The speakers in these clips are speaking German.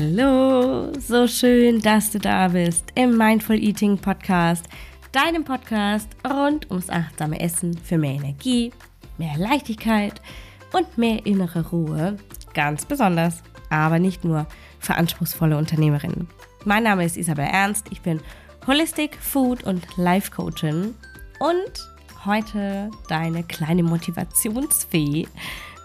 Hallo, so schön, dass du da bist im Mindful Eating Podcast, deinem Podcast rund ums achtsame Essen für mehr Energie, mehr Leichtigkeit und mehr innere Ruhe. Ganz besonders, aber nicht nur für anspruchsvolle Unternehmerinnen. Mein Name ist Isabel Ernst, ich bin Holistic Food und Life Coachin und heute deine kleine Motivationsfee,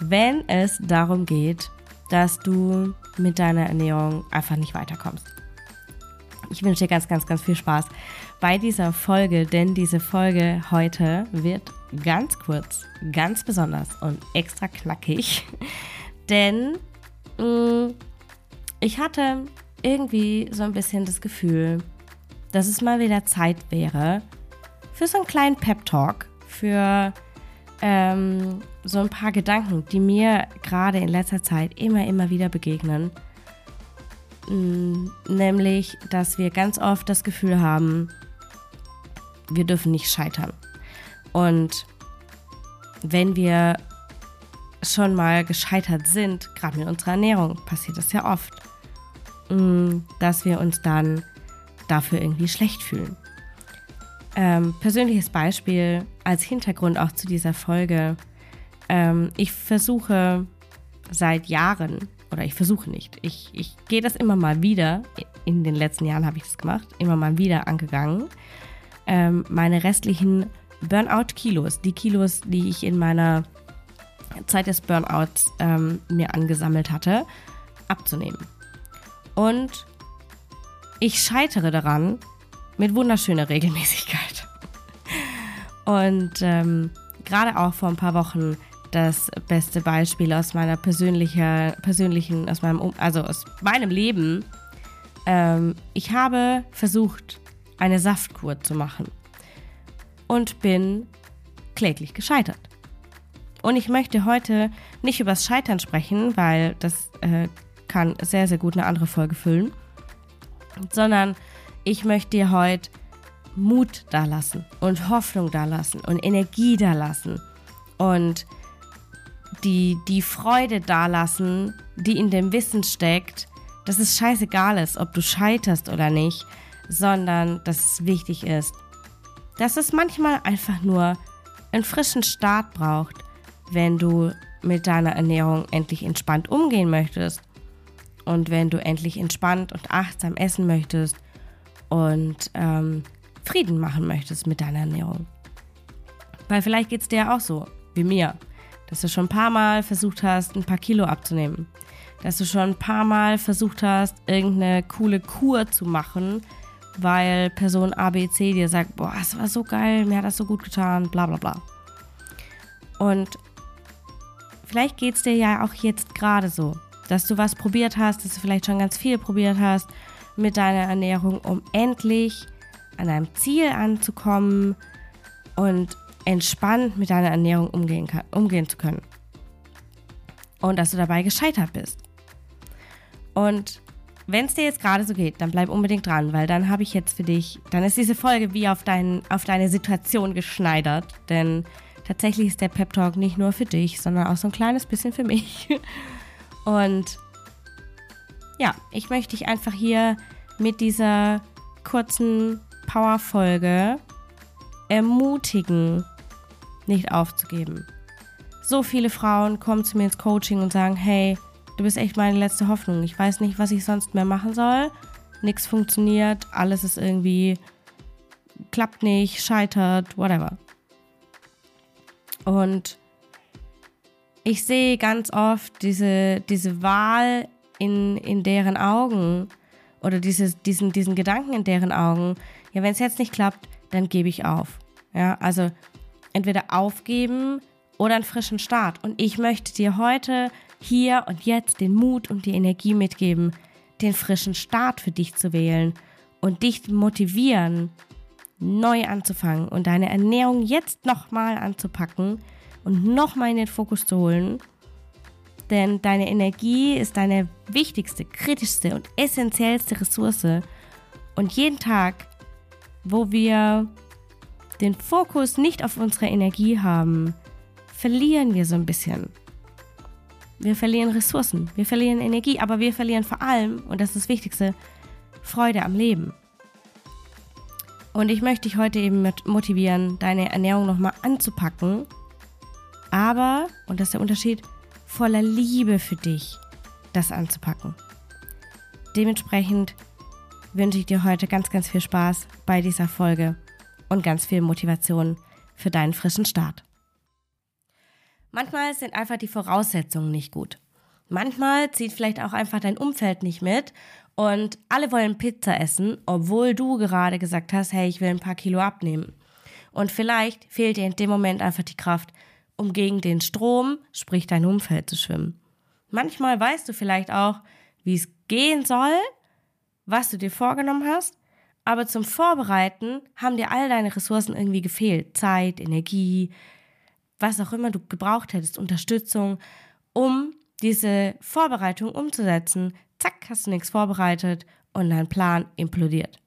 wenn es darum geht, dass du mit deiner Ernährung einfach nicht weiterkommst. Ich wünsche dir ganz, ganz, ganz viel Spaß bei dieser Folge, denn diese Folge heute wird ganz kurz, ganz besonders und extra knackig. denn mh, mm, ich hatte irgendwie so ein bisschen das Gefühl, dass es mal wieder Zeit wäre für so einen kleinen Pep-Talk, für ähm, so ein paar Gedanken, die mir gerade in letzter Zeit immer, immer wieder begegnen. Mm, nämlich, dass wir ganz oft das Gefühl haben, wir dürfen nicht scheitern. Und wenn wir schon mal gescheitert sind, gerade mit unserer Ernährung, passiert das ja oft, mm, dass wir uns dann dafür irgendwie schlecht fühlen. Ähm, persönliches Beispiel als Hintergrund auch zu dieser Folge. Ähm, ich versuche seit Jahren, oder ich versuche nicht, ich, ich gehe das immer mal wieder, in den letzten Jahren habe ich das gemacht, immer mal wieder angegangen, ähm, meine restlichen Burnout-Kilos, die Kilos, die ich in meiner Zeit des Burnouts ähm, mir angesammelt hatte, abzunehmen. Und ich scheitere daran, mit wunderschöner Regelmäßigkeit. Und ähm, gerade auch vor ein paar Wochen das beste Beispiel aus meiner persönlichen, persönlichen, aus meinem, also aus meinem Leben. Ähm, ich habe versucht, eine Saftkur zu machen und bin kläglich gescheitert. Und ich möchte heute nicht über das Scheitern sprechen, weil das äh, kann sehr, sehr gut eine andere Folge füllen, sondern ich möchte dir heute Mut da lassen und Hoffnung da lassen und Energie da lassen und die, die Freude da lassen, die in dem Wissen steckt, dass es scheißegal ist, ob du scheiterst oder nicht, sondern dass es wichtig ist, dass es manchmal einfach nur einen frischen Start braucht, wenn du mit deiner Ernährung endlich entspannt umgehen möchtest und wenn du endlich entspannt und achtsam essen möchtest und ähm, Frieden machen möchtest mit deiner Ernährung. Weil vielleicht geht es dir ja auch so, wie mir, dass du schon ein paar Mal versucht hast, ein paar Kilo abzunehmen. Dass du schon ein paar Mal versucht hast, irgendeine coole Kur zu machen, weil Person ABC dir sagt, boah, es war so geil, mir hat das so gut getan, bla bla bla. Und vielleicht geht es dir ja auch jetzt gerade so, dass du was probiert hast, dass du vielleicht schon ganz viel probiert hast mit deiner Ernährung, um endlich an einem Ziel anzukommen und entspannt mit deiner Ernährung umgehen, kann, umgehen zu können. Und dass du dabei gescheitert bist. Und wenn es dir jetzt gerade so geht, dann bleib unbedingt dran, weil dann habe ich jetzt für dich, dann ist diese Folge wie auf, dein, auf deine Situation geschneidert. Denn tatsächlich ist der Pep Talk nicht nur für dich, sondern auch so ein kleines bisschen für mich. Und ja, ich möchte dich einfach hier mit dieser kurzen Powerfolge ermutigen, nicht aufzugeben. So viele Frauen kommen zu mir ins Coaching und sagen, hey, du bist echt meine letzte Hoffnung. Ich weiß nicht, was ich sonst mehr machen soll. Nichts funktioniert, alles ist irgendwie, klappt nicht, scheitert, whatever. Und ich sehe ganz oft diese, diese Wahl in, in deren Augen oder dieses, diesen, diesen Gedanken in deren Augen, ja, wenn es jetzt nicht klappt, dann gebe ich auf. Ja, also entweder aufgeben oder einen frischen Start. Und ich möchte dir heute, hier und jetzt den Mut und die Energie mitgeben, den frischen Start für dich zu wählen und dich motivieren, neu anzufangen und deine Ernährung jetzt nochmal anzupacken und nochmal in den Fokus zu holen denn deine Energie ist deine wichtigste, kritischste und essentiellste Ressource. Und jeden Tag, wo wir den Fokus nicht auf unsere Energie haben, verlieren wir so ein bisschen. wir verlieren Ressourcen, wir verlieren Energie, aber wir verlieren vor allem, und das ist das Wichtigste, Freude am Leben. Und ich möchte dich heute eben motivieren, deine Ernährung nochmal anzupacken, aber, und das ist der Unterschied, voller Liebe für dich das anzupacken. Dementsprechend wünsche ich dir heute ganz, ganz viel Spaß bei dieser Folge und ganz viel Motivation für deinen frischen Start. Manchmal sind einfach die Voraussetzungen nicht gut. Manchmal zieht vielleicht auch einfach dein Umfeld nicht mit und alle wollen Pizza essen, obwohl du gerade gesagt hast, hey, ich will ein paar Kilo abnehmen. Und vielleicht fehlt dir in dem Moment einfach die Kraft, um gegen den Strom, sprich dein Umfeld, zu schwimmen. Manchmal weißt du vielleicht auch, wie es gehen soll, was du dir vorgenommen hast, aber zum Vorbereiten haben dir all deine Ressourcen irgendwie gefehlt. Zeit, Energie, was auch immer du gebraucht hättest, Unterstützung, um diese Vorbereitung umzusetzen. Zack, hast du nichts vorbereitet und dein Plan implodiert.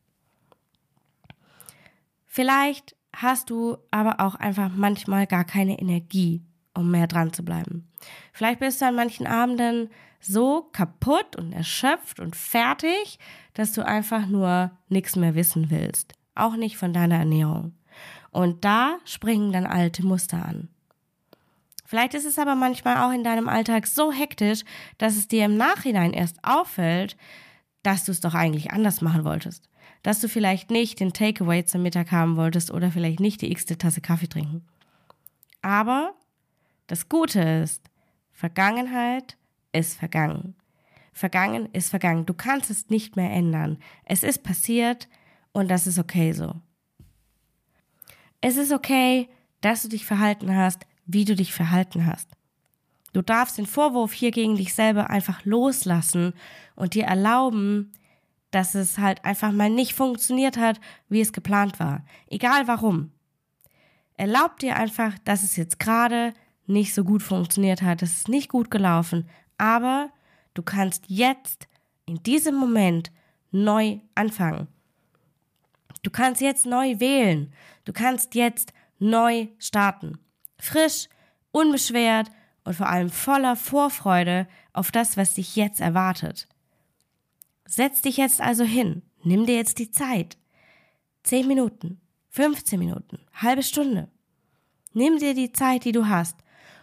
Vielleicht hast du aber auch einfach manchmal gar keine Energie, um mehr dran zu bleiben. Vielleicht bist du an manchen Abenden so kaputt und erschöpft und fertig, dass du einfach nur nichts mehr wissen willst. Auch nicht von deiner Ernährung. Und da springen dann alte Muster an. Vielleicht ist es aber manchmal auch in deinem Alltag so hektisch, dass es dir im Nachhinein erst auffällt, dass du es doch eigentlich anders machen wolltest. Dass du vielleicht nicht den Takeaway zum Mittag haben wolltest oder vielleicht nicht die x-te Tasse Kaffee trinken. Aber das Gute ist, Vergangenheit ist vergangen. Vergangen ist vergangen. Du kannst es nicht mehr ändern. Es ist passiert und das ist okay so. Es ist okay, dass du dich verhalten hast, wie du dich verhalten hast. Du darfst den Vorwurf hier gegen dich selber einfach loslassen und dir erlauben, dass es halt einfach mal nicht funktioniert hat, wie es geplant war. Egal warum. Erlaub dir einfach, dass es jetzt gerade nicht so gut funktioniert hat, es ist nicht gut gelaufen, aber du kannst jetzt in diesem Moment neu anfangen. Du kannst jetzt neu wählen. Du kannst jetzt neu starten frisch, unbeschwert und vor allem voller Vorfreude auf das, was dich jetzt erwartet. Setz dich jetzt also hin, nimm dir jetzt die Zeit. Zehn Minuten, 15 Minuten, halbe Stunde. Nimm dir die Zeit, die du hast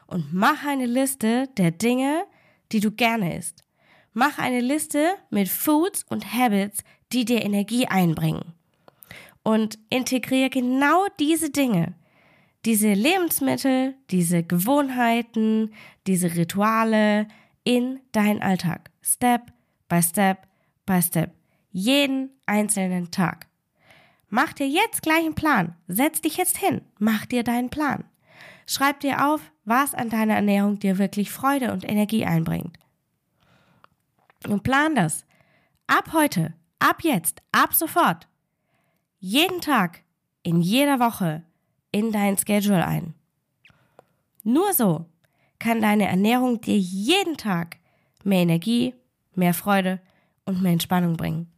und mach eine Liste der Dinge, die du gerne isst. Mach eine Liste mit Foods und Habits, die dir Energie einbringen. Und integriere genau diese Dinge diese Lebensmittel, diese Gewohnheiten, diese Rituale in deinen Alltag. Step by Step by Step. Jeden einzelnen Tag. Mach dir jetzt gleich einen Plan. Setz dich jetzt hin. Mach dir deinen Plan. Schreib dir auf, was an deiner Ernährung dir wirklich Freude und Energie einbringt. Und plan das. Ab heute, ab jetzt, ab sofort. Jeden Tag, in jeder Woche, in dein Schedule ein. Nur so kann deine Ernährung dir jeden Tag mehr Energie, mehr Freude und mehr Entspannung bringen.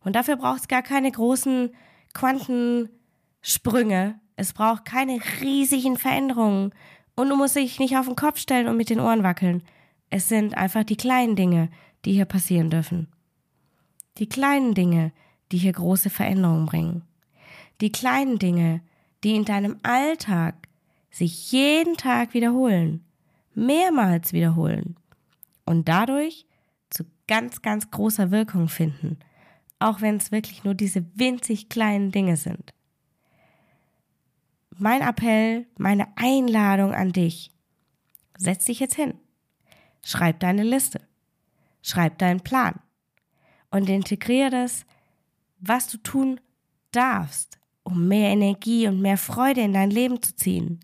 Und dafür braucht es gar keine großen Quantensprünge. Es braucht keine riesigen Veränderungen. Und du musst dich nicht auf den Kopf stellen und mit den Ohren wackeln. Es sind einfach die kleinen Dinge, die hier passieren dürfen. Die kleinen Dinge, die hier große Veränderungen bringen. Die kleinen Dinge, die in deinem Alltag sich jeden Tag wiederholen, mehrmals wiederholen und dadurch zu ganz, ganz großer Wirkung finden, auch wenn es wirklich nur diese winzig kleinen Dinge sind. Mein Appell, meine Einladung an dich, setz dich jetzt hin, schreib deine Liste, schreib deinen Plan. Und integriere das, was du tun darfst, um mehr Energie und mehr Freude in dein Leben zu ziehen.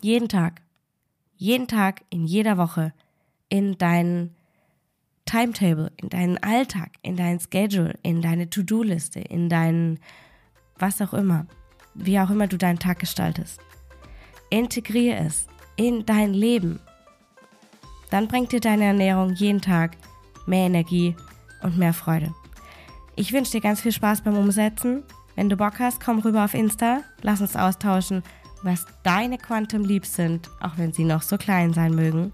Jeden Tag, jeden Tag, in jeder Woche, in deinen Timetable, in deinen Alltag, in dein Schedule, in deine To-Do-Liste, in deinen, was auch immer, wie auch immer du deinen Tag gestaltest. Integriere es in dein Leben. Dann bringt dir deine Ernährung jeden Tag mehr Energie und mehr Freude. Ich wünsche dir ganz viel Spaß beim Umsetzen. Wenn du Bock hast, komm rüber auf Insta, lass uns austauschen, was deine Quantum Leaps sind, auch wenn sie noch so klein sein mögen.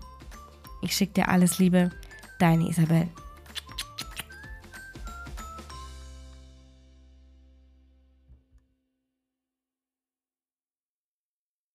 Ich schicke dir alles Liebe. Deine Isabel.